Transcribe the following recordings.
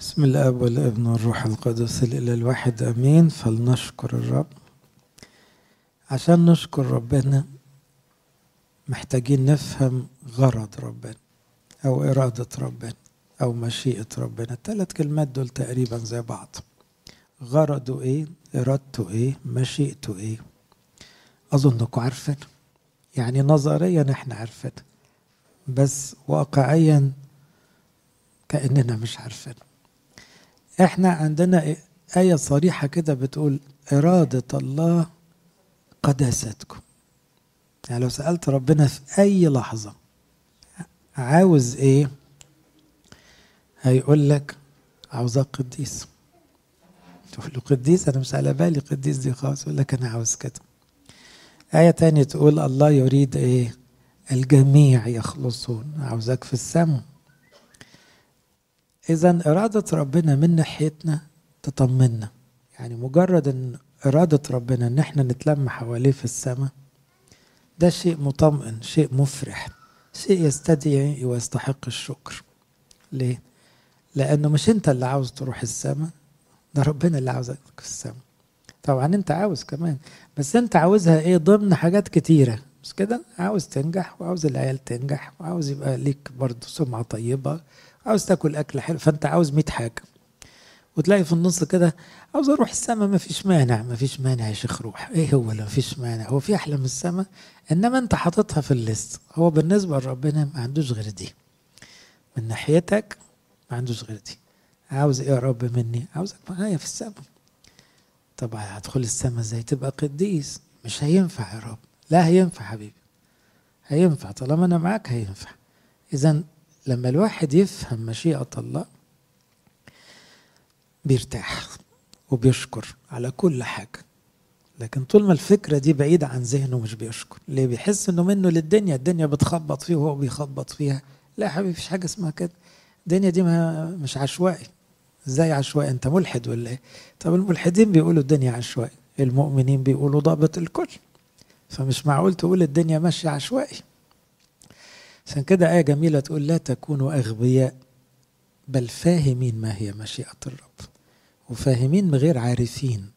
بسم الاب والابن والروح القدس الإله الواحد آمين. فلنشكر الرب. عشان نشكر ربنا محتاجين نفهم غرض ربنا أو إرادة ربنا أو مشيئة ربنا. الثلاث كلمات دول تقريبا زي بعض. غرضه إيه؟ إرادته إيه؟ مشيئته إيه؟ اظنكم عارفين. يعني نظريا إحنا عارفين بس واقعيا كأننا مش عارفين. إحنا عندنا آية صريحة كده بتقول إرادة الله قداستكم يعني لو سألت ربنا في أي لحظة عاوز إيه؟ هيقول لك عاوزك قديس تقول له قديس؟ أنا مش على بالي قديس دي خالص. يقول لك أنا عاوز كده. آية تانية تقول الله يريد إيه؟ الجميع يخلصون. عاوزك في السماء إذا إرادة ربنا من ناحيتنا تطمنا يعني مجرد إن إرادة ربنا إن إحنا نتلم حواليه في السماء ده شيء مطمئن شيء مفرح شيء يستدعي ويستحق الشكر. ليه؟ لأنه مش أنت اللي عاوز تروح السماء ده ربنا اللي عاوزك في السماء. طبعا أنت عاوز كمان بس أنت عاوزها إيه؟ ضمن حاجات كتيرة. مش كده؟ عاوز تنجح وعاوز العيال تنجح وعاوز يبقى ليك برضه سمعة طيبة عاوز تاكل أكل حلو فأنت عاوز 100 حاجة. وتلاقي في النص كده عاوز أروح السماء ما فيش مانع ما فيش مانع يا شيخ روح. إيه هو اللي ما فيش مانع؟ هو في أحلى من السماء إنما أنت حاططها في الليست. هو بالنسبة لربنا ما عندوش غير دي. من ناحيتك ما عندوش غير دي. عاوز إيه يا رب مني؟ عاوزك معايا في السماء طبعا هتدخل السماء إزاي؟ تبقى قديس. مش هينفع يا رب. لا هينفع حبيبي. هينفع. طالما أنا معاك هينفع. اذا لما الواحد يفهم مشيئة الله بيرتاح وبيشكر على كل حاجة. لكن طول ما الفكرة دي بعيدة عن ذهنه مش بيشكر. ليه بيحس إنه منه للدنيا الدنيا بتخبط فيه وهو بيخبط فيها. لا يا حبيبي مفيش حاجة اسمها كده. الدنيا دي ما مش عشوائي. إزاي عشوائي؟ أنت ملحد ولا إيه؟ طب الملحدين بيقولوا الدنيا عشوائي المؤمنين بيقولوا ضابط الكل. فمش معقول تقول الدنيا ماشية عشوائي. عشان كده آية جميلة تقول لا تكونوا أغبياء بل فاهمين ما هي مشيئة الرب. وفاهمين غير عارفين.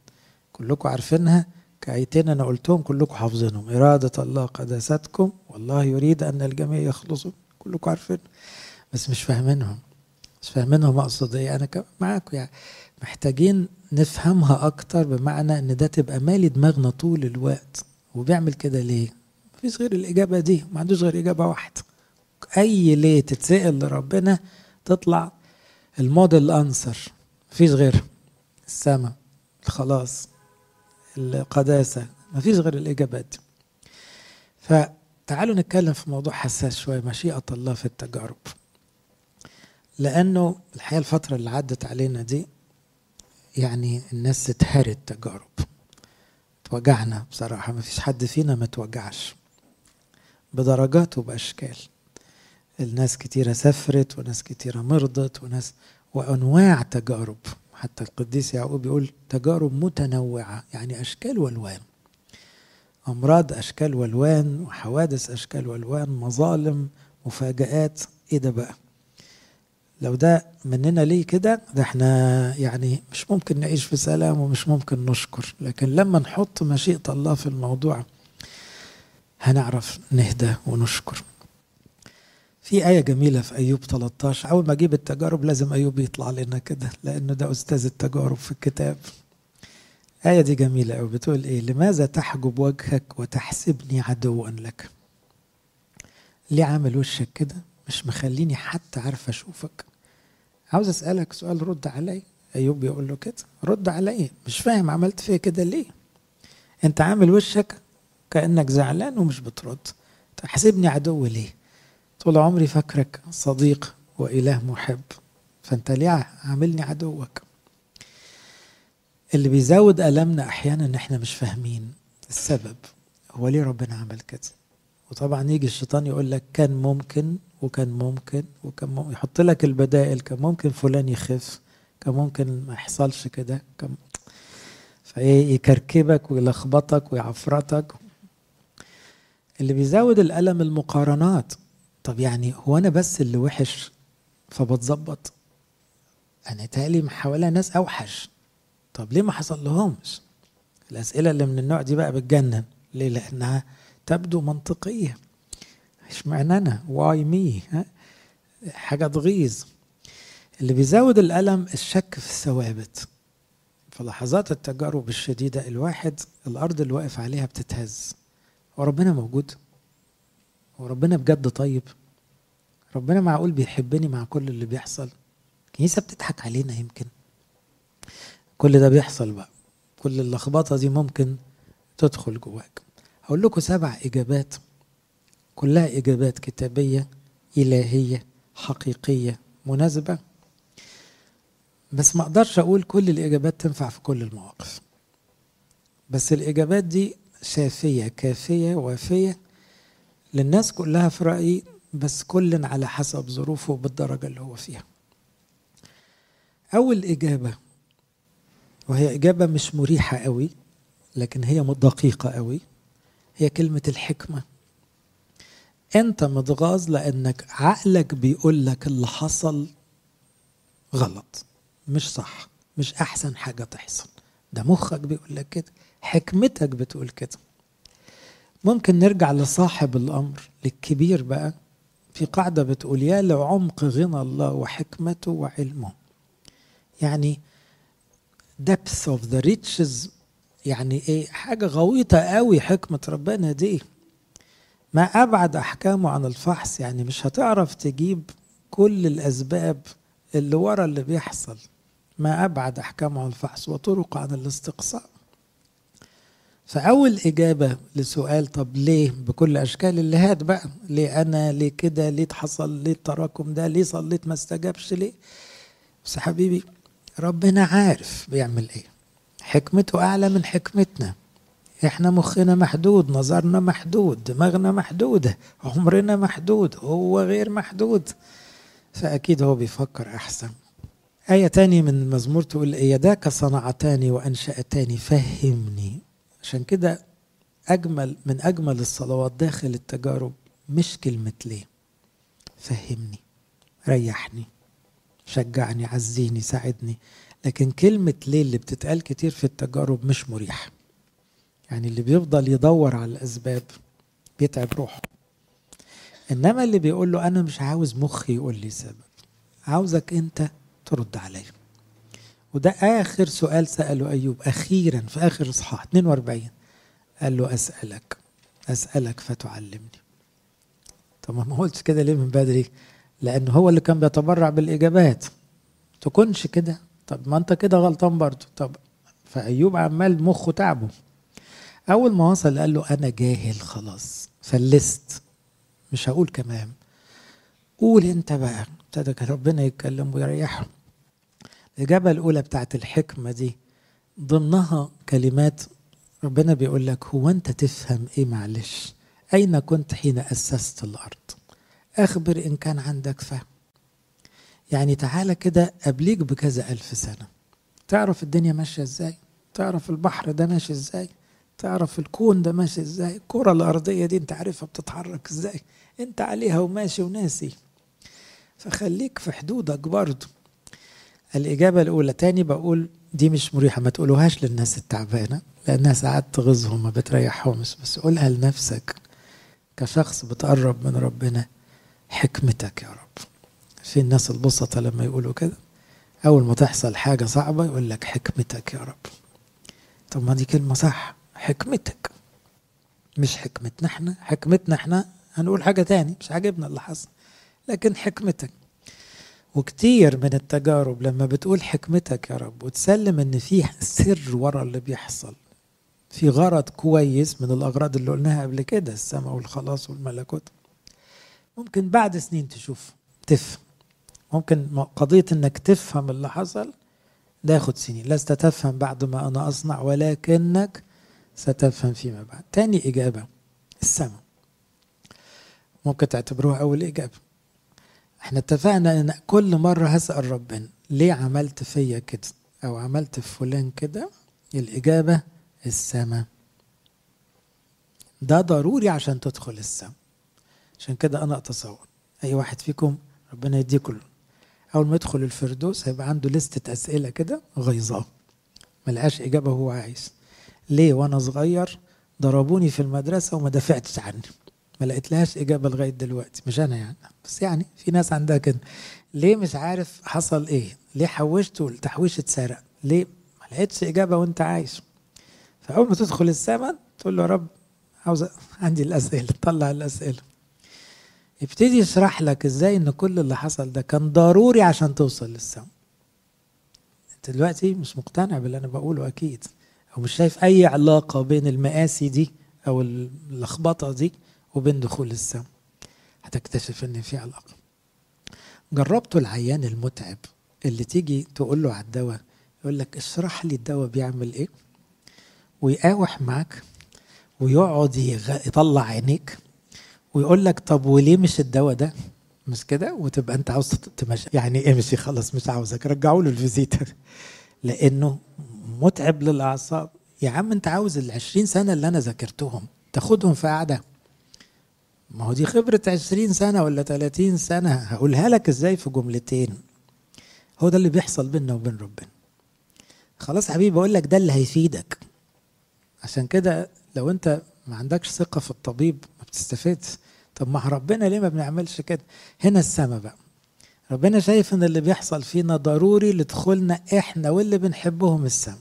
كلكم عارفينها؟ كآيتين أنا قلتهم كلكم حافظينهم. إرادة الله قداستكم والله يريد أن الجميع يخلصوا. كلكم عارفين. بس مش فاهمينهم. مش فاهمينهم أقصد إيه. أنا معاكم يعني. محتاجين نفهمها أكتر بمعنى إن ده تبقى مالي دماغنا طول الوقت. وبيعمل كده ليه؟ مفيش غير الإجابة دي. ما عندوش غير إجابة واحدة. أي ليه تتسأل لربنا تطلع الموديل انسر مفيش غير السماء الخلاص القداسة. مفيش غير الإجابات. دي فتعالوا نتكلم في موضوع حساس شوية. مشيئة الله في التجارب. لأنه الحقيقة الفترة اللي عدت علينا دي يعني الناس اتهرت تجارب توجعنا بصراحة. مفيش حد فينا ما توجعش. بدرجات وباشكال الناس كتيرة سافرت وناس كتيرة مرضت وناس وأنواع تجارب. حتى القديس يعقوب يقول تجارب متنوعة يعني أشكال وألوان. أمراض أشكال وألوان وحوادث أشكال وألوان مظالم مفاجآت. إيه ده بقى؟ لو ده مننا ليه كده؟ ده إحنا يعني مش ممكن نعيش في سلام ومش ممكن نشكر. لكن لما نحط مشيئة الله في الموضوع هنعرف نهدى ونشكر. في آية جميلة في أيوب 13 أول ما أجيب التجارب لازم أيوب يطلع لنا كده لأنه ده أستاذ التجارب في الكتاب. آية دي جميلة أوي بتقول إيه؟ لماذا تحجب وجهك وتحسبني عدوا لك؟ ليه عامل وشك كده؟ مش مخليني حتى عارف أشوفك. عاوز أسألك سؤال رد علي؟ أيوب بيقول له كده رد علي مش فاهم عملت فيا كده ليه؟ أنت عامل وشك كأنك زعلان ومش بترد. تحسبني عدو ليه؟ طول عمري فاكرك صديق وإله محب فأنت ليه عاملني عدوك؟ اللي بيزود ألمنا أحيانا إن إحنا مش فاهمين السبب هو ليه ربنا عمل كده؟ وطبعا يجي الشيطان يقول لك كان ممكن وكان ممكن وكان ممكن يحط لك البدائل كان ممكن فلان يخف كان ممكن ما يحصلش كده كان فإيه يكركبك ويلخبطك ويعفرتك. اللي بيزود الألم المقارنات طب يعني هو أنا بس اللي وحش فبتظبط. أنا تالي حواليها ناس أوحش. طب ليه ما حصل لهمش؟ الأسئلة اللي من النوع دي بقى بتجنن. ليه؟ لأنها تبدو منطقية. اشمعنى أنا. واي مي حاجة تغيظ. اللي بيزود الألم الشك في الثوابت. في لحظات التجارب الشديدة الواحد الأرض اللي واقف عليها بتتهز. وربنا موجود. وربنا بجد طيب. ربنا معقول بيحبني مع كل اللي بيحصل. الكنيسه بتضحك علينا يمكن. كل ده بيحصل بقى. كل اللخبطة دي ممكن تدخل جواك. هقول لكم سبع إجابات. كلها إجابات كتابية إلهية حقيقية مناسبة. بس ما أقدرش أقول كل الإجابات تنفع في كل المواقف. بس الإجابات دي شافية كافية وافية. للناس كلها في رأيي بس كل على حسب ظروفه بالدرجة اللي هو فيها. أول إجابة وهي إجابة مش مريحة قوي لكن هي دقيقة قوي هي كلمة الحكمة. أنت متغاظ لأنك عقلك بيقول لك اللي حصل غلط. مش صح مش أحسن حاجة تحصل. ده مخك بيقول لك كده حكمتك بتقول كده. ممكن نرجع لصاحب الأمر للكبير بقى. في قاعدة بتقول يا لعمق غنى الله وحكمته وعلمه. يعني depth of the riches يعني إيه؟ حاجة غويطة قوي حكمة ربنا دي. ما أبعد أحكامه عن الفحص يعني مش هتعرف تجيب كل الأسباب اللي ورا اللي بيحصل. ما أبعد أحكامه عن الفحص وطرق عن الاستقصاء. فأول إجابة لسؤال طب ليه بكل أشكال اللهات بقى؟ ليه أنا؟ ليه كده؟ ليه حصل ليه التراكم ده؟ ليه صليت ما استجابش؟ ليه؟ بس حبيبي ربنا عارف بيعمل إيه. حكمته أعلى من حكمتنا. إحنا مخنا محدود نظرنا محدود دماغنا محدودة عمرنا محدود هو غير محدود. فأكيد هو بيفكر أحسن. آية تاني من المزمور تقول يداك صنعتاني وأنشأتاني فهمني. عشان كده أجمل من أجمل الصلوات داخل التجارب مش كلمة ليه. فهمني ريحني شجعني عزيني ساعدني. لكن كلمة ليه اللي بتتقال كتير في التجارب مش مريحة. يعني اللي بيفضل يدور على الأسباب بيتعب روحه. إنما اللي بيقول له أنا مش عاوز مخي يقول لي سبب عاوزك أنت ترد عليا. وده آخر سؤال سأله أيوب أخيرا في آخر إصحاح 42 قال له أسألك أسألك فتعلمني. طب ما قلتش كده ليه من بدري؟ لأن هو اللي كان بيتبرع بالإجابات. تكونش كده؟ طب ما أنت كده غلطان برضه. طب فأيوب عمال مخه تعبه. أول ما وصل قال له أنا جاهل خلاص فلست. مش هقول كمان قول أنت بقى. ابتدى ربنا يتكلم ويريحه. الإجابة الأولى بتاعت الحكمة دي ضمنها كلمات ربنا بيقول لك هو أنت تفهم إيه؟ معلش أين كنت حين أسست الأرض؟ أخبر إن كان عندك فهم. يعني تعالى كده قبليك بكذا ألف سنة. تعرف الدنيا ماشية إزاي؟ تعرف البحر ده ماشي إزاي؟ تعرف الكون ده ماشي إزاي؟ الكرة الأرضية دي أنت عارفها بتتحرك إزاي؟ أنت عليها وماشي وناسي. فخليك في حدودك برضه الإجابة الأولى تاني بقول دي مش مريحة ما تقولوهاش للناس التعبانة لأنها ساعات تغيظهم ما بتريحهمش بس قولها لنفسك كشخص بتقرب من ربنا حكمتك يا رب. في الناس البسطة لما يقولوا كده أول ما تحصل حاجة صعبة يقول لك حكمتك يا رب. طب ما دي كلمة صح حكمتك مش حكمتنا إحنا. حكمتنا إحنا هنقول حاجة تاني مش عاجبنا اللي حصل لكن حكمتك. وكتير من التجارب لما بتقول حكمتك يا رب وتسلم إن في سر ورا اللي بيحصل في غرض كويس من الأغراض اللي قلناها قبل كده السماء والخلاص والملكوت. ممكن بعد سنين تشوف تفهم ممكن قضية إنك تفهم اللي حصل ده ياخد سنين. لست تفهم بعد ما أنا أصنع ولكنك ستفهم فيما بعد. تاني إجابة السماء. ممكن تعتبروها أول إجابة. إحنا اتفقنا إن كل مرة هسأل ربنا ليه عملت فيا كده؟ أو عملت في فلان كده؟ الإجابة السماء ده ضروري عشان تدخل السماء عشان كده أنا أتصور. أي واحد فيكم ربنا يديكم أول ما يدخل الفردوس هيبقى عنده لستة أسئلة كده غيظاه ملقاش إجابة هو عايز. ليه؟ وأنا صغير ضربوني في المدرسة وما دافعتش عني. ما لقيتلهاش إجابة لغاية دلوقتي مش أنا يعني. بس يعني في ناس عندها كده. ليه مش عارف حصل إيه؟ ليه حوشت والتحويش اتسرق ليه ما لقيتش إجابة وأنت عايش؟ فأول ما تدخل السماء تقول له يا رب عاوز عندي الأسئلة طلع الأسئلة. يبتدي يشرح لك إزاي إن كل اللي حصل ده كان ضروري عشان توصل للسماء. أنت دلوقتي مش مقتنع باللي أنا بقوله أكيد أو مش شايف أي علاقة بين المآسي دي أو اللخبطة دي وبين دخول السماء هتكتشف إن في علاقة. جربتوا العيان المتعب اللي تيجي تقول له على الدواء يقول لك اشرح لي الدواء بيعمل إيه؟ ويقاوح معاك ويقعد يطلع عينيك ويقول لك طب وليه مش الدواء ده؟ مش كده؟ وتبقى أنت عاوز تمشي. يعني امشي خلاص مش عاوزك. رجعوا له الفيزيتر لأنه متعب للأعصاب. يا عم أنت عاوز ال 20 سنة اللي أنا ذاكرتهم تاخدهم في قعدة. ما هو دي خبرة 20 سنة ولا 30 سنة؟ هقولها لك إزاي في جملتين. هو ده اللي بيحصل بيننا وبين ربنا. خلاص حبيبي بقول لك ده اللي هيفيدك. عشان كده لو انت ما عندكش ثقة في الطبيب ما بتستفادش طب مع ربنا ليه ما بنعملش كده؟ هنا السما بقى. ربنا شايف إن اللي بيحصل فينا ضروري لدخولنا إحنا واللي بنحبهم السما.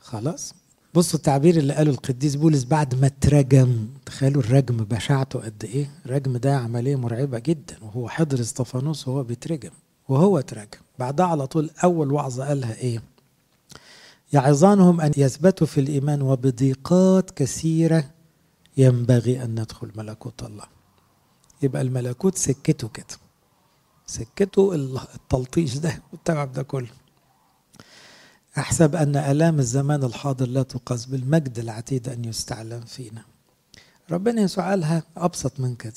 خلاص؟ بصوا التعبير اللي قاله القديس بولس بعد ما اترجم تخيلوا الرجم بشاعته قد إيه؟ الرجم ده عملية مرعبة جدا وهو حضر استفانوس وهو بيترجم وهو اترجم. بعدها على طول أول وعظة قالها إيه؟ يعظانهم أن يثبتوا في الإيمان وبضيقات كثيرة ينبغي أن ندخل ملكوت الله. يبقى الملكوت سكته كده سكته التلطيش ده والتعب ده كله. أحسب أن آلام الزمان الحاضر لا تقاس بالمجد العتيد أن يستعلم فينا. ربنا يسوع قالها أبسط من كده.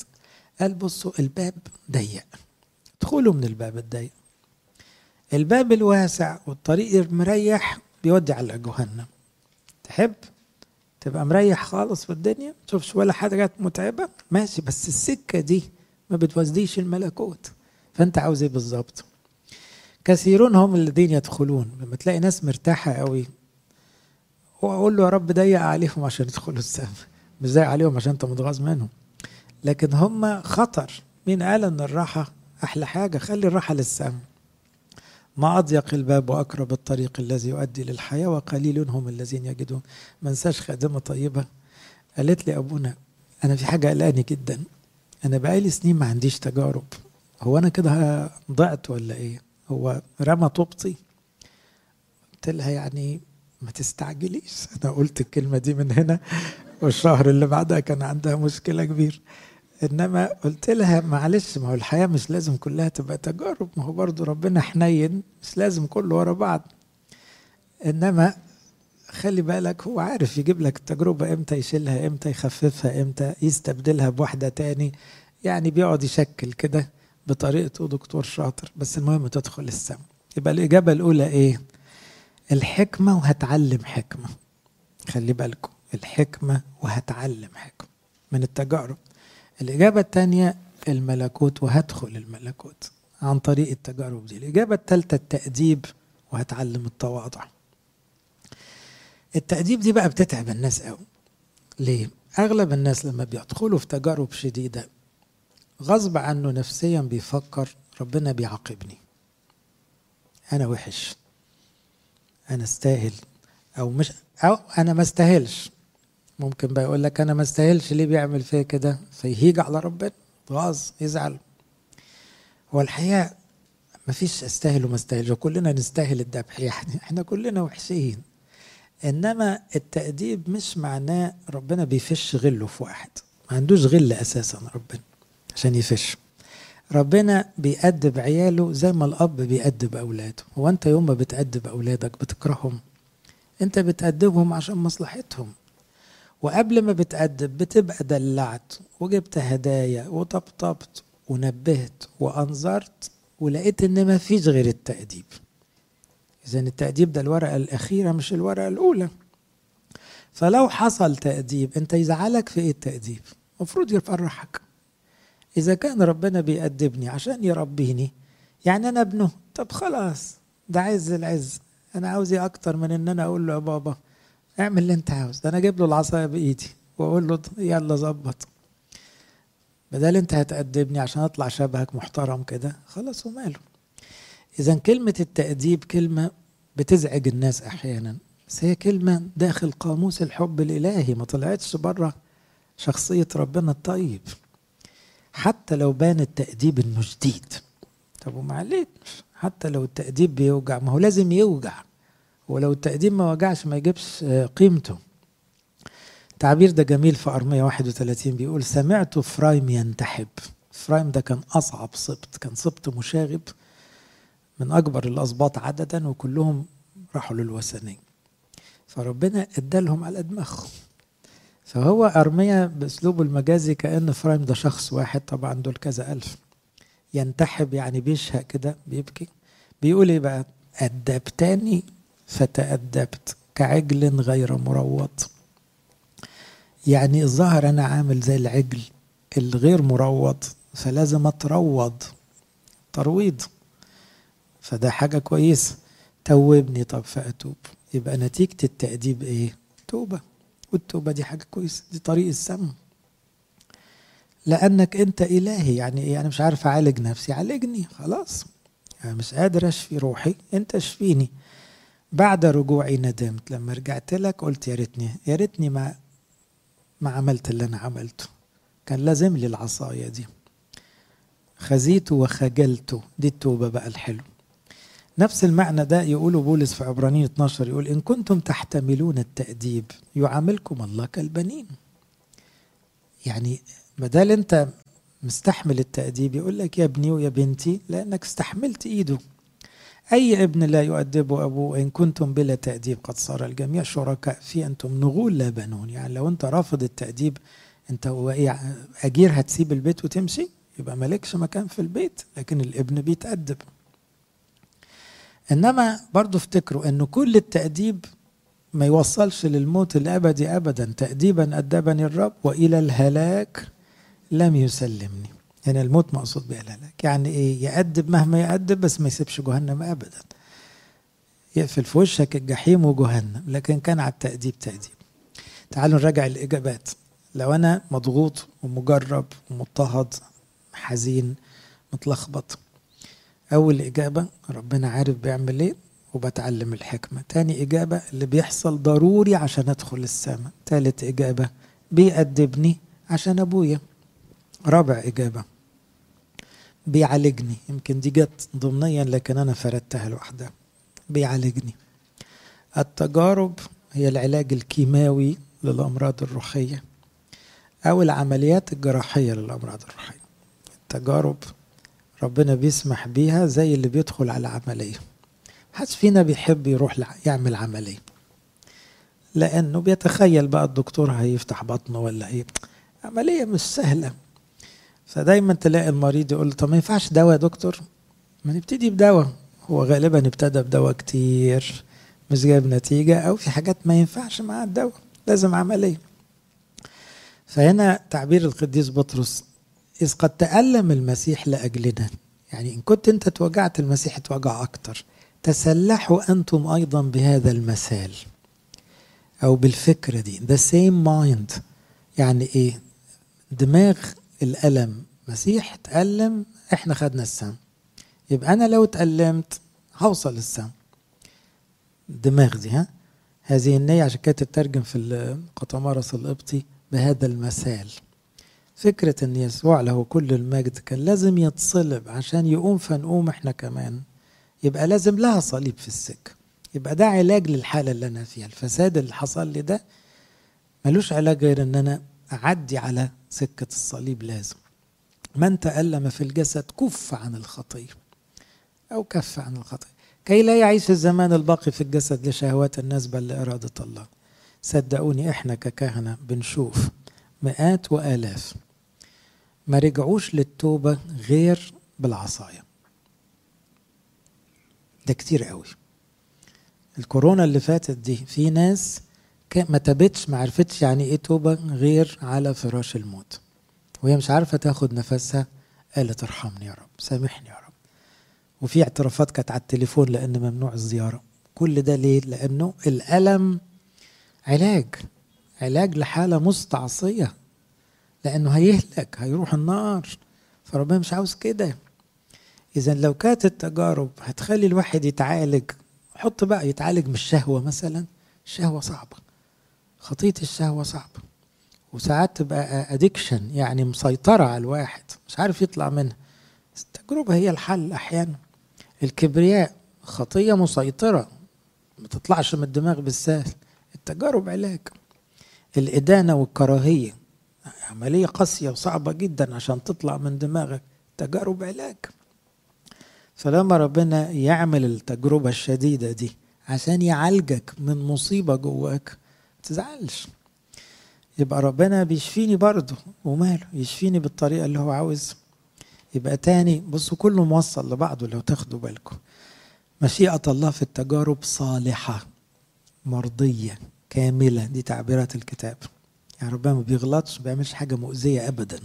قال بصوا الباب ضيق. ادخلوا من الباب الضيق. الباب الواسع والطريق المريح بيودي على جهنم. تحب؟ تبقى مريح خالص في الدنيا؟ تشوفش ولا حاجة متعبة؟ ماشي بس السكة دي ما بتوزديش الملكوت. فأنت عاوز إيه بالظبط؟ كثيرون هم الذين يدخلون. لما تلاقي ناس مرتاحة قوي وأقول له يا رب ضيق عليهم عشان يدخلوا السماء مش ضيق عليهم عشان أنت متغاظ منهم. لكن هم خطر. مين قال إن الراحة أحلى حاجة؟ خلي الراحة للسماء ما أضيق الباب وأقرب الطريق الذي يؤدي للحياة وقليل هم الذين يجدون. ما انساش خادمة طيبة. قالت لي أبونا أنا في حاجة قلقاني جدا. أنا بقالي سنين ما عنديش تجارب. هو أنا كده ضعت ولا إيه؟ هو رمى طوبتي. قلت لها يعني ما تستعجليش. أنا قلت الكلمة دي من هنا والشهر اللي بعدها كان عندها مشكلة كبيرة. إنما قلت لها معلش ما هو الحياة مش لازم كلها تبقى تجارب. ما هو برضو ربنا حنين مش لازم كله ورا بعض. إنما خلي بالك هو عارف يجيب لك التجربة إمتى يشيلها إمتى يخففها إمتى يستبدلها بواحدة تاني. يعني بيقعد يشكل كده. بطريقته دكتور شاطر. بس المهم تدخل السما يبقى الإجابة الأولى إيه؟ الحكمة وهتعلم حكمة. خلي بالكم الحكمة وهتعلم حكمة من التجارب. الإجابة الثانية الملكوت وهدخل الملكوت عن طريق التجارب دي. الإجابة الثالثة التأديب وهتعلم التواضع. التأديب دي بقى بتتعب الناس قوي. ليه؟ أغلب الناس لما بيدخلوا في تجارب شديدة غصب عنه نفسيا بيفكر ربنا بيعاقبني. أنا وحش. أنا استاهل. أو مش أو أنا ما استاهلش. ممكن بقى يقول لك أنا ما استاهلش ليه بيعمل فيا كده؟ فيهيج على ربنا. غاظ يزعل. هو الحقيقة ما فيش استاهل وما استاهلش. وكلنا نستاهل الذبح يعني. إحنا كلنا وحشين. إنما التأديب مش معناه ربنا بيفش غله في واحد. ما عندوش غل أساسا ربنا. عشان يفش. ربنا بيأدب عياله زي ما الأب بيأدب أولاده هو أنت يوم ما بتأدب أولادك بتكرههم أنت بتأدبهم عشان مصلحتهم. وقبل ما بتأدب بتبقى دلعت وجبت هدايا وطبطبت ونبهت وأنظرت ولقيت إن ما فيش غير التأديب. إذا التأديب ده الورقة الأخيرة مش الورقة الأولى. فلو حصل تأديب أنت يزعلك في إيه التأديب؟ المفروض يفرحك. إذا كان ربنا بيأدبني عشان يربيني يعني أنا ابنه. طب خلاص ده عز العز. أنا عاوز إيه أكتر من إن أنا أقول له يا بابا؟ اعمل اللي أنت عاوز. ده أنا أجيب له العصاية بإيدي وأقول له يلا ظبط. بدل أنت هتأدبني عشان أطلع شبهك محترم كده خلاص وماله. إذا كلمة التأديب كلمة بتزعج الناس أحيانا بس هي كلمة داخل قاموس الحب الإلهي. ما طلعتش بره شخصية ربنا الطيب. حتى لو بان التأديب انه شديد طب ومعلش حتى لو التأديب بيوجع ما هو لازم يوجع. ولو التأديب ما وجعش ما يجيبش قيمته. التعبير ده جميل في أرمية 31 بيقول سمعت فرايم ينتحب. فرايم ده كان أصعب سبط كان سبط مشاغب من أكبر الأسباط عددا وكلهم راحوا للوثنية. فربنا ادالهم على دماغهم. فهو أرمية بأسلوبه المجازي كأن فرايم ده شخص واحد. طبعا دول كذا ألف. ينتحب يعني بيشهق كده بيبكي. بيقول إيه بقى؟ أدبتني؟ فتأدبت كعجل غير مروض يعني الظاهر أنا عامل زي العجل الغير مروض فلازم أتروض. ترويض. فده حاجة كويسة. توبني. طب فأتوب. يبقى نتيجة التأديب إيه؟ توبة. والتوبة دي حاجة كويسة دي طريق السم لأنك أنت إلهي يعني إيه؟ أنا مش عارف أعالج نفسي عالجني خلاص. يعني مش قادر أشفي روحي أنت اشفيني. بعد رجوعي ندمت لما رجعت لك قلت يا ريتني يا ريتني ما ما عملت اللي أنا عملته. كان لازم لي العصاية دي. خزيت وخجلت دي التوبة بقى الحلو. نفس المعنى ده يقوله بولس في عبرانيين 12 يقول إن كنتم تحتملون التأديب يعاملكم الله كالبنين. يعني بدل أنت مستحمل التأديب يقول لك يا ابني ويا بنتي لأنك استحملت إيده. أي ابن لا يؤدبه أبوه إن كنتم بلا تأديب؟ قد صار الجميع شركاء في أنتم نغول لا بنون. يعني لو أنت رافض التأديب أنت أجير هتسيب البيت وتمشي؟ يبقى مالكش مكان في البيت لكن الابن بيتأدب. إنما برضو افتكروا إنه كل التأديب ما يوصلش للموت الأبدي ابدا تأديبا أدبني الرب وإلى الهلاك لم يسلمني. هنا يعني الموت مقصود به الهلاك يعني إيه؟ يأدب مهما يأدب بس ما يسيبش جهنم ابدا. يقفل في وشك الجحيم وجهنم. لكن كان على التأديب تأديب. تعالوا نراجع الإجابات. لو أنا مضغوط ومجرب ومضطهد حزين متلخبط أول إجابة ربنا عارف بيعمل إيه وبتعلم الحكمة. تاني إجابة اللي بيحصل ضروري عشان أدخل السماء. تالت إجابة بيأدبني عشان أبويا. رابع إجابة بيعالجني. يمكن دي جت ضمنيا لكن أنا فردتها لوحدها. بيعالجني. التجارب هي العلاج الكيماوي للأمراض الروحية. أو العمليات الجراحية للأمراض الروحية. التجارب ربنا بيسمح بيها زي اللي بيدخل على عملية محدش فينا بيحب يروح يعمل عملية. لأنه بيتخيل بقى الدكتور هيفتح بطنه ولا إيه. عملية مش سهلة. فدايما تلاقي المريض يقول طب ما ينفعش دواء يا دكتور؟ ما نبتدي بدواء. هو غالبا ابتدى بدواء كتير مش جايب نتيجة أو في حاجات ما ينفعش مع الدواء. لازم عملية. فهنا تعبير القديس بطرس إذ قد تألم المسيح لأجلنا. يعني إن كنت أنت توجعت المسيح توجع أكتر. تسلحوا أنتم أيضا بهذا المثال. أو بالفكرة دي the same mind. يعني إيه؟ دماغ الألم. مسيح تألم إحنا خدنا السم. يبقى أنا لو تألمت هوصل السم الدماغ دي ها؟ هذه النية عشان كده تترجم في القطمارس القبطي بهذا المثال. فكرة إن يسوع له كل المجد كان لازم يتصلب عشان يقوم فنقوم إحنا كمان. يبقى لازم لها صليب في السكة. يبقى ده علاج للحالة اللي أنا فيها. الفساد اللي حصل لي ده ملوش علاج غير إن أنا أعدي على سكة الصليب لازم. من تألم في الجسد كف عن الخطية أو كف عن الخطية كي لا يعيش الزمان الباقي في الجسد لشهوات الناس بل لإرادة الله. صدقوني إحنا ككهنة بنشوف مئات وآلاف ما رجعوش للتوبة غير بالعصاية. ده كتير قوي. الكورونا اللي فاتت دي في ناس ما تابتش ما عرفتش يعني إيه توبة غير على فراش الموت. وهي مش عارفة تاخد نفسها. قالت ارحمني يا رب سامحني يا رب. وفي اعترافات كانت على التليفون لأن ممنوع الزيارة. كل ده ليه؟ لأنه الألم علاج علاج لحالة مستعصية. لأنه هيهلك هيروح النار. فربنا مش عاوز كده. إذا لو كانت التجارب هتخلي الواحد يتعالج حط بقى يتعالج من الشهوة مثلا. الشهوة صعبة. خطية الشهوة صعبة. وساعات تبقى ادكشن يعني مسيطرة على الواحد مش عارف يطلع منها. التجربة هي الحل أحيانا. الكبرياء خطية مسيطرة ما تطلعش من الدماغ بالسهل. التجارب علاج. الإدانة والكراهية. عملية قاسية وصعبة جدا عشان تطلع من دماغك. تجارب علاج. فلما ربنا يعمل التجربة الشديدة دي عشان يعالجك من مصيبة جواك تزعلش. يبقى ربنا بيشفيني برضه وماله يشفيني بالطريقة اللي هو عاوزها يبقى تاني بصوا كله موصل لبعضه لو تاخدوا بالكم. مشيئة الله في التجارب صالحة مرضية كاملة. دي تعبيرات الكتاب. يعني ربنا ما بيغلطش ما بيعملش حاجة مؤذية أبدا.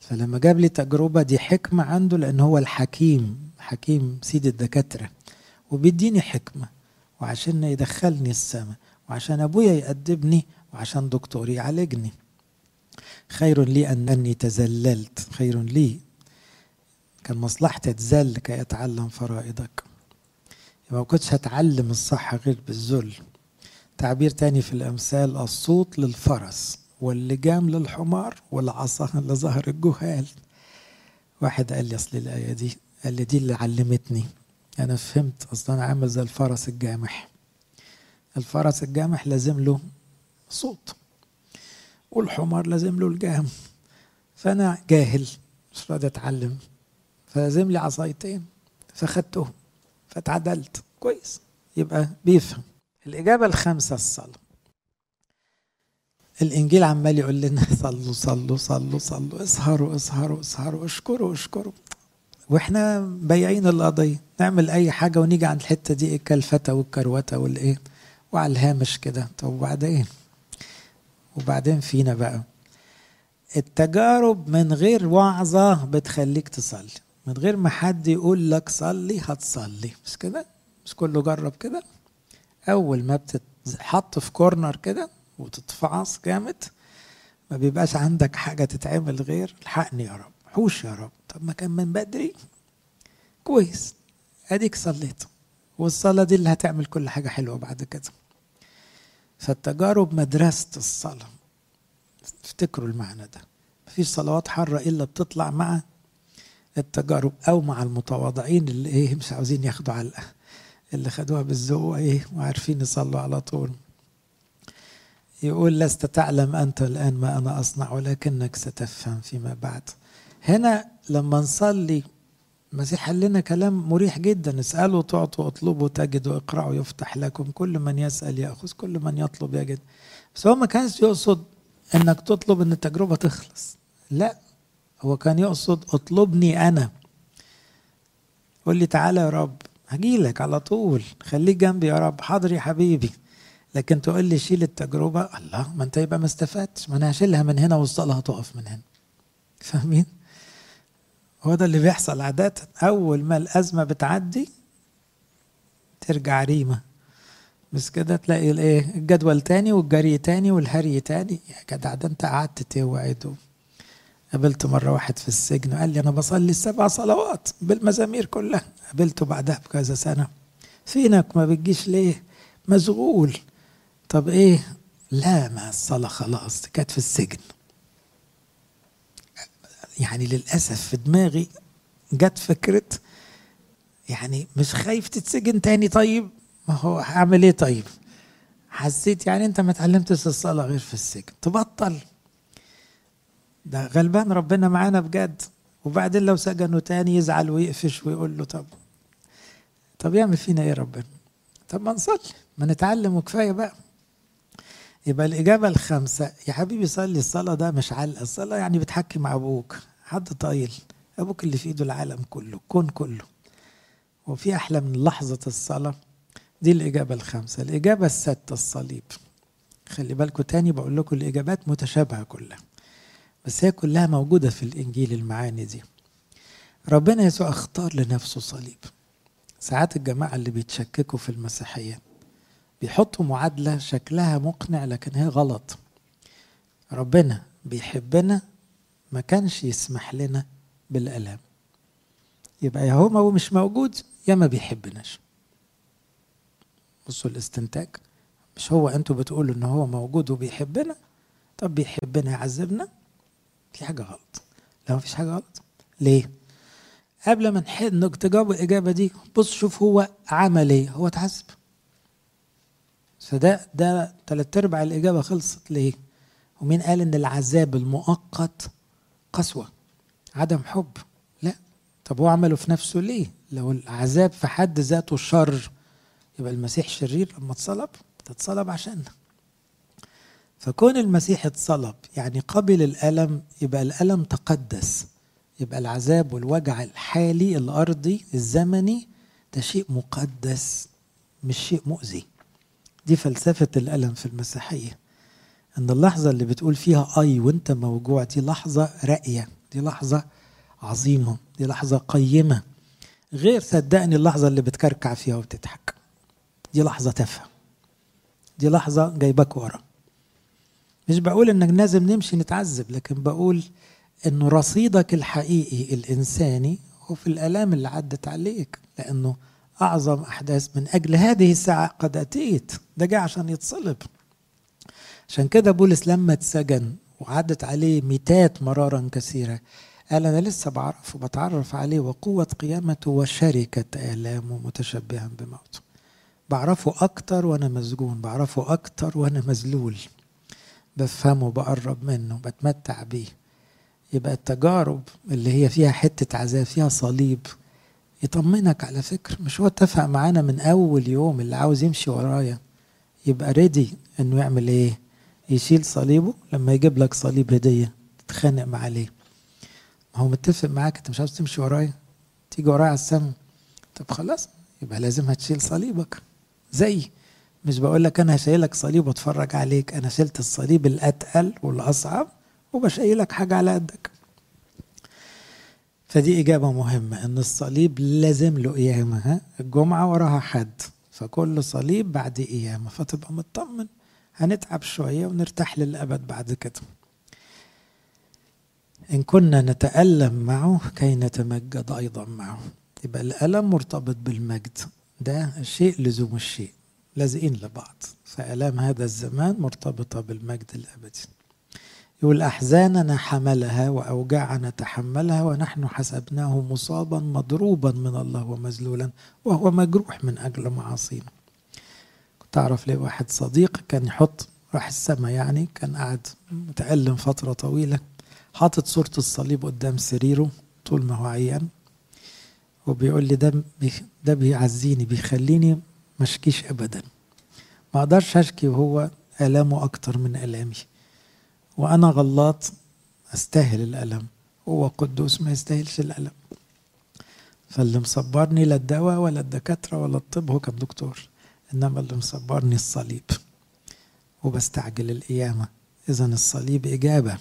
فلما جاب لي تجربة دي حكمة عنده لأن هو الحكيم حكيم سيد الدكاترة وبيديني حكمة وعشان يدخلني السماء وعشان أبويا يأدبني وعشان دكتور يعالجني. خير لي أنني تزللت خير لي كان مصلحتي اتذل كي أتعلم فرائضك. ما كنتش هتعلم الصح غير بالذل. تعبير تاني في الأمثال الصوت للفرس واللجام للحمار والعصا لظهر الجهال. واحد قال لي أصل الآية دي قال لي دي اللي علمتني. أنا فهمت أصلا أنا عامل زي الفرس الجامح. الفرس الجامح لازم له صوت والحمار لازم له الجام فأنا جاهل مش راضي أتعلم. فلازم لي عصايتين فخدتهم فتعدلت. كويس يبقى بيفهم. الإجابة الخامسة الصلاة الإنجيل عمال يقول لنا صلوا صلوا صلوا صلوا اسهروا اسهروا اسهروا اشكروا اشكروا. وإحنا بايعين القضية. نعمل أي حاجة ونيجي عند الحتة دي الكلفتة والكروتة والإيه؟ وعلى الهامش كده. طب وبعدين؟ وبعدين فينا بقى. التجارب من غير وعظة بتخليك تصلي. من غير ما حد يقول لك صلي هتصلي. مش كده؟ مش كله جرب كده؟ أول ما بتتحط في كورنر كده وتتفعص جامد ما بيبقاش عندك حاجة تتعمل غير الحقني يا رب حوش يا رب. طب ما كان من بدري؟ كويس. أديك صليت. والصلاة دي اللي هتعمل كل حاجة حلوة بعد كده. فالتجارب مدرسة الصلاة. افتكروا المعنى ده. مفيش صلوات حرة إلا بتطلع مع التجارب أو مع المتواضعين اللي إيه مش عاوزين ياخدوا علقة. اللي خدوها بالذوق إيه وعارفين يصلوا على طول. يقول لست تعلم أنت الآن ما أنا أصنع ولكنك ستفهم فيما بعد. هنا لما نصلي المسيح قال لنا كلام مريح جدا. اسألوا تعطوا اطلبوا تجدوا اقرأوا يفتح لكم. كل من يسأل يأخذ كل من يطلب يجد. بس هو ما كانش يقصد إنك تطلب إن التجربة تخلص. لا هو كان يقصد اطلبني أنا. قول لي تعالى يا رب. هجيلك على طول. خليك جنبي يا رب. حاضر يا حبيبي. لكن تقول لي شيل التجربة. الله ما انت يبقى ما استفدتش. ما أنا هشيلها من هنا والصلاة هتقف من هنا. فاهمين؟ هو ده اللي بيحصل عادة. أول ما الأزمة بتعدي ترجع ريمة. بس كده تلاقي الإيه؟ الجدول تاني والجري تاني والهري تاني. يا جدع ده انت قعدت توعد قابلت مرة واحد في السجن قال لي أنا بصلي السبع صلوات بالمزامير كلها. قابلته بعدها بكذا سنة. فينك؟ ما بتجيش ليه؟ مشغول. طب إيه؟ لا ما الصلاة خلاص كانت في السجن. يعني للأسف في دماغي جت فكرة يعني مش خايف تتسجن تاني. طيب ما هو هعمل إيه طيب؟ حسيت يعني أنت ما اتعلمتش الصلاة غير في السجن. تبطل. ده غلبان ربنا معانا بجد. وبعدين لو سجنه تاني يزعل ويقفش ويقول له طب طب يعمل فينا إيه ربنا؟ طب ما نصلي ما نتعلم وكفاية بقى. يبقى الإجابة الخامسة يا حبيبي صلي الصلاة ده مش علقة الصلاة يعني بتحكي مع أبوك حد طايل. أبوك اللي في إيده العالم كله الكون كله. وفي أحلى من لحظة الصلاة. دي الإجابة الخامسة. الإجابة الستة الصليب. خلي بالكم تاني بقول لكم الإجابات متشابهة كلها. بس هي كلها موجودة في الإنجيل المعاني دي. ربنا يسوع اختار لنفسه صليب. ساعات الجماعة اللي بيتشككوا في المسيحية بيحطوا معادلة شكلها مقنع لكن هي غلط. ربنا بيحبنا ما كانش يسمح لنا بالألم يبقى يا هو مش موجود يا ما بيحبناش. بصوا الاستنتاج. مش هو أنتوا بتقولوا إن هو موجود وبيحبنا؟ طب بيحبنا يعذبنا؟ في حاجة غلط. لا مفيش حاجة غلط ليه؟ قبل ما انك تجاوب الإجابة دي بص شوف هو عمل إيه. هو اتعذب فده ده تلات أرباع الإجابة خلصت ليه؟ ومين قال إن العذاب المؤقت قسوة؟ عدم حب. لا. طب هو عمله في نفسه ليه؟ لو العذاب في حد ذاته شر يبقى المسيح شرير لما اتصلب تتصلب عشاننا فكون المسيح اتصلب يعني قبل الألم يبقى الألم تقدس يبقى العذاب والوجع الحالي الأرضي الزمني ده شيء مقدس مش شيء مؤذي. دي فلسفة الألم في المسيحية. أن اللحظة اللي بتقول فيها أي وأنت موجوع دي لحظة راقية دي لحظة عظيمة دي لحظة قيمة. غير صدقني اللحظة اللي بتكركع فيها وبتضحك. دي لحظة تافهة. دي لحظة جايبك ورا. مش بقول إنك لازم نمشي نتعذب لكن بقول إنه رصيدك الحقيقي الإنساني هو في الألام اللي عدت عليك لأنه أعظم أحداث من أجل هذه الساعة قد أتيت. ده جاي عشان يتصلب. عشان كده بولس لما اتسجن وعدت عليه ميتات مرارا كثيرة قال أنا لسه بعرف وبتعرف عليه وقوة قيامته وشركة آلامه متشبها بموته. بعرفه أكتر وأنا مسجون بعرفه أكتر وأنا مذلول. بفهمه بقرب منه بتمتع بيه. يبقى التجارب اللي هي فيها حتة عذاب فيها صليب يطمنك على فكرة مش هو اتفق معانا من أول يوم اللي عاوز يمشي ورايا يبقى ريدي إنه يعمل إيه؟ يشيل صليبه لما يجيب لك صليب هدية تتخانق معاه ليه؟ ما هو متفق معاك أنت مش عاوز تمشي ورايا؟ تيجي ورايا على السما طب خلاص يبقى لازم هتشيل صليبك. زي مش بقول لك أنا هشيلك صليب وأتفرج عليك أنا شلت الصليب الأتقل والأصعب وبشيلك حاجة على قدك. فدي إجابة مهمة إن الصليب لازم له قيامة ها؟ الجمعة وراها حد فكل صليب بعد قيامة فتبقى مطمن. هنتعب شوية ونرتاح للأبد بعد كده. إن كنا نتألم معه كي نتمجد أيضا معه. يبقى الألم مرتبط بالمجد ده شيء لزوم الشيء. لازقين لبعض. فآلام هذا الزمان مرتبطة بالمجد الأبدي. يقول أحزاننا حملها وأوجاعنا تحملها ونحن حسبناه مصابا مضروبا من الله ومذلولا وهو مجروح من أجل معاصينا. كنت أعرف ليه واحد صديق كان يحط راح السما يعني كان قاعد متألم فترة طويلة حاطط صورة الصليب قدام سريره طول ما هو عيان وبيقول لي ده ده بيعزيني بيخليني مشكيش ابدا. ما أقدرش أشكي وهو آلامه أكتر من آلامي. وأنا غلط أستاهل الألم. هو قدوس ما يستاهلش الألم. فاللي مصبرني لا الدواء ولا الدكاترة ولا الطب هو كان دكتور. إنما اللي مصبرني الصليب. وبستعجل القيامة. اذا الصليب إجابة.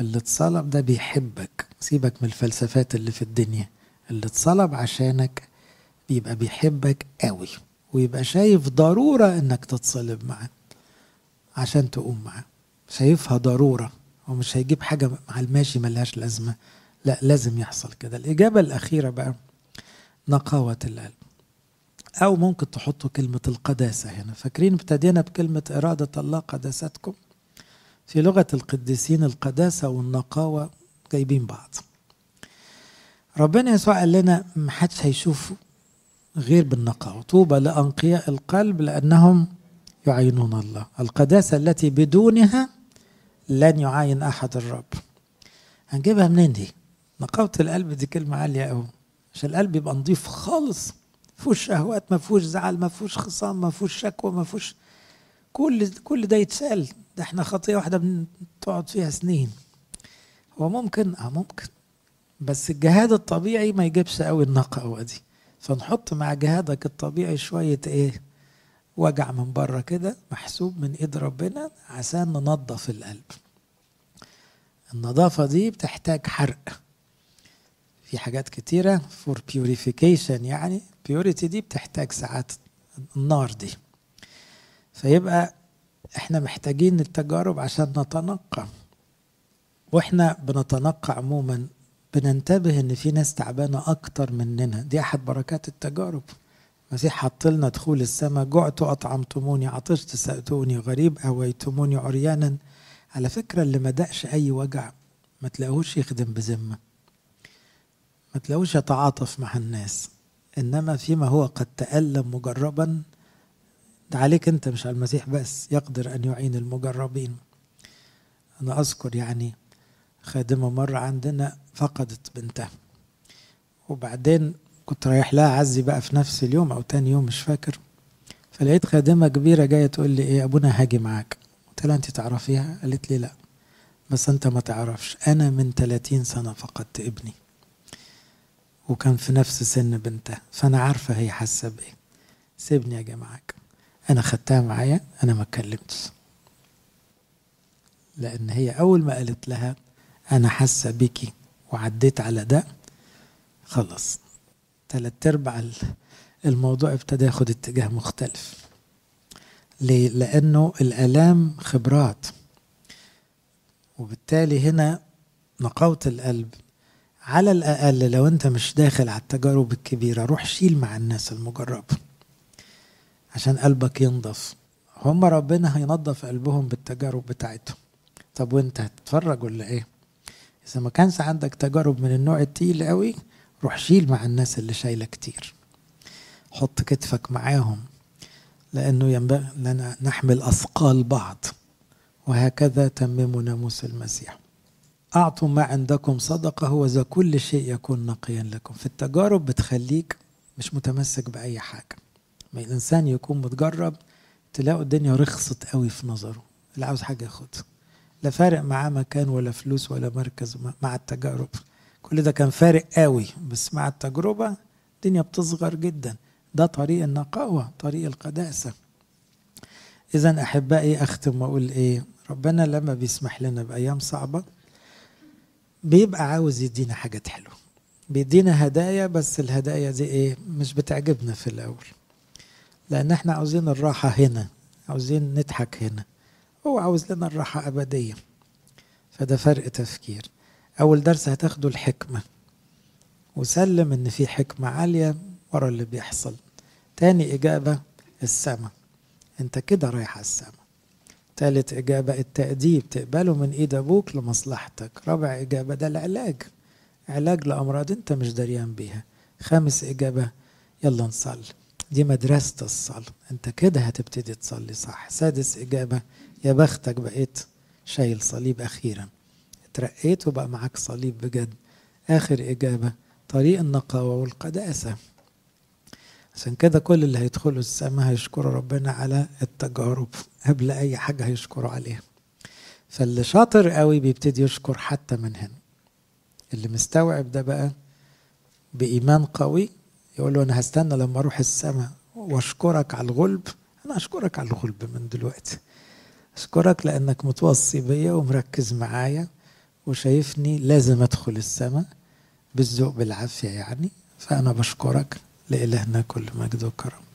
اللي اتصلب ده بيحبك. سيبك من الفلسفات اللي في الدنيا. اللي اتصلب عشانك بيبقى بيحبك قوي. ويبقى شايف ضرورة إنك تتصلب معاه عشان تقوم معاه. شايفها ضرورة هو مش هيجيب حاجة مع الماشي ملهاش لازمة. لا لازم يحصل كده. الإجابة الأخيرة بقى نقاوة القلب. أو ممكن تحطوا كلمة القداسة هنا. فاكرين ابتدينا بكلمة إرادة الله قداستكم؟ في لغة القديسين القداسة والنقاوة جايبين بعض. ربنا يسوع قال لنا محدش هيشوفه غير بالنقاوة طوبى لأنقياء القلب لأنهم يعينون الله. القداسة التي بدونها لن يعاين أحد الرب. هنجيبها منين دي؟ نقاوة القلب دي كلمة عالية أوي. عشان القلب يبقى نظيف خالص. فيهوش شهوات ما فيهوش زعل ما فيهوش خصام ما فيهوش شكوى ما فيهوش كل كل ده يتسأل. ده إحنا خطية واحدة بتقعد فيها سنين. هو ممكن؟ آه ممكن. بس الجهاد الطبيعي ما يجيبش قوي النقاوة دي. فنحط مع جهادك الطبيعي شوية إيه وجع من بره كده محسوب من إيد ربنا عشان ننظف القلب. النظافة دي بتحتاج حرق. في حاجات كتيرة for purification يعني purity دي بتحتاج ساعات النار دي. فيبقى إحنا محتاجين التجارب عشان نتنقى. وإحنا بنتنقى عموما بننتبه إن في ناس تعبانة أكتر مننا. دي أحد بركات التجارب. المسيح حط لنا دخول السماء. جعت اطعمتموني عطشت سأتوني. غريب أويتموني عريانا. على فكرة اللي ما دقش أي وجع ما تلاقوش يخدم بذمة. ما تلاقوش يتعاطف مع الناس. إنما فيما هو قد تألم مجربا ده عليك أنت مش على المسيح بس يقدر أن يعين المجربين. أنا أذكر يعني خادمة مرة عندنا فقدت بنتها. وبعدين كنت رايح لها عزي بقى في نفس اليوم أو تاني يوم مش فاكر. فلقيت خادمة كبيرة جاية تقول لي إيه أبونا هاجي معاك. قلت لها أنت تعرفيها؟ قالت لي لا. بس أنت ما تعرفش. أنا من 30 سنة فقدت ابني. وكان في نفس سن بنتها. فأنا عارفة هي حاسة بإيه. سيبني أجي معاك. أنا خدتها معايا أنا ما اتكلمتش. لأن هي أول ما قالت لها أنا حاسة بيكي وعديت على ده. خلاص. تلات أرباع الموضوع ابتدى ياخد اتجاه مختلف. ليه؟ لأنه الألام خبرات. وبالتالي هنا نقاوة القلب. على الأقل لو أنت مش داخل على التجارب الكبيرة روح شيل مع الناس المجربة. عشان قلبك ينضف. هم ربنا هينضف قلبهم بالتجارب بتاعتهم. طب وأنت هتتفرج ولا إيه؟ إذا ما كانش عندك تجارب من النوع التقيل قوي روح شيل مع الناس اللي شايله كتير. حط كتفك معاهم لأنه ينبغي لنا نحمل أثقال بعض. وهكذا تمموا ناموس المسيح. أعطوا ما عندكم صدقة وذا كل شيء يكون نقيا لكم. في التجارب بتخليك مش متمسك بأي حاجة. ما الإنسان يكون متجرب تلاقوا الدنيا رخصت قوي في نظره. اللي عاوز حاجة ياخدها. لا فارق معاه مكان ولا فلوس ولا مركز مع التجارب. كل ده كان فارق قوي بس مع التجربة الدنيا بتصغر جدا. ده طريق النقاوة طريق القداسة. إذا أحبائي أختم وأقول إيه؟ ربنا لما بيسمح لنا بأيام صعبة بيبقى عاوز يدينا حاجات حلوة. بيدينا هدايا بس الهدايا دي إيه؟ مش بتعجبنا في الأول. لأن إحنا عاوزين الراحة هنا عاوزين نضحك هنا. هو عاوز لنا الراحة أبدية. فده فرق تفكير. أول درس هتاخده الحكمة. وسلم إن في حكمة عالية ورا اللي بيحصل. تاني إجابة السماء أنت كده رايح على السماء تالت إجابة التأديب. تقبله من إيد أبوك لمصلحتك. رابع إجابة ده العلاج. علاج لأمراض أنت مش دريان بيها. خامس إجابة يلا نصلي. دي مدرسة الصلاة. أنت كده هتبتدي تصلي صح. سادس إجابة يا بختك بقيت شايل صليب أخيرا. اترقيت وبقى معاك صليب بجد. آخر إجابة طريق النقاوة والقداسة. عشان كده كل اللي هيدخلوا السماء هيشكروا ربنا على التجارب قبل أي حاجة هيشكروا عليها. فاللي شاطر قوي بيبتدي يشكر حتى من هنا. اللي مستوعب ده بقى بإيمان قوي يقول له أنا هستنى لما أروح السماء وأشكرك على الغلب. أنا أشكرك على الغلب من دلوقتي. أشكرك لأنك متوصي بيا ومركز معايا وشايفني لازم أدخل السماء بالذوق بالعافية يعني. فأنا بشكرك لإلهنا كل مجد وكرم.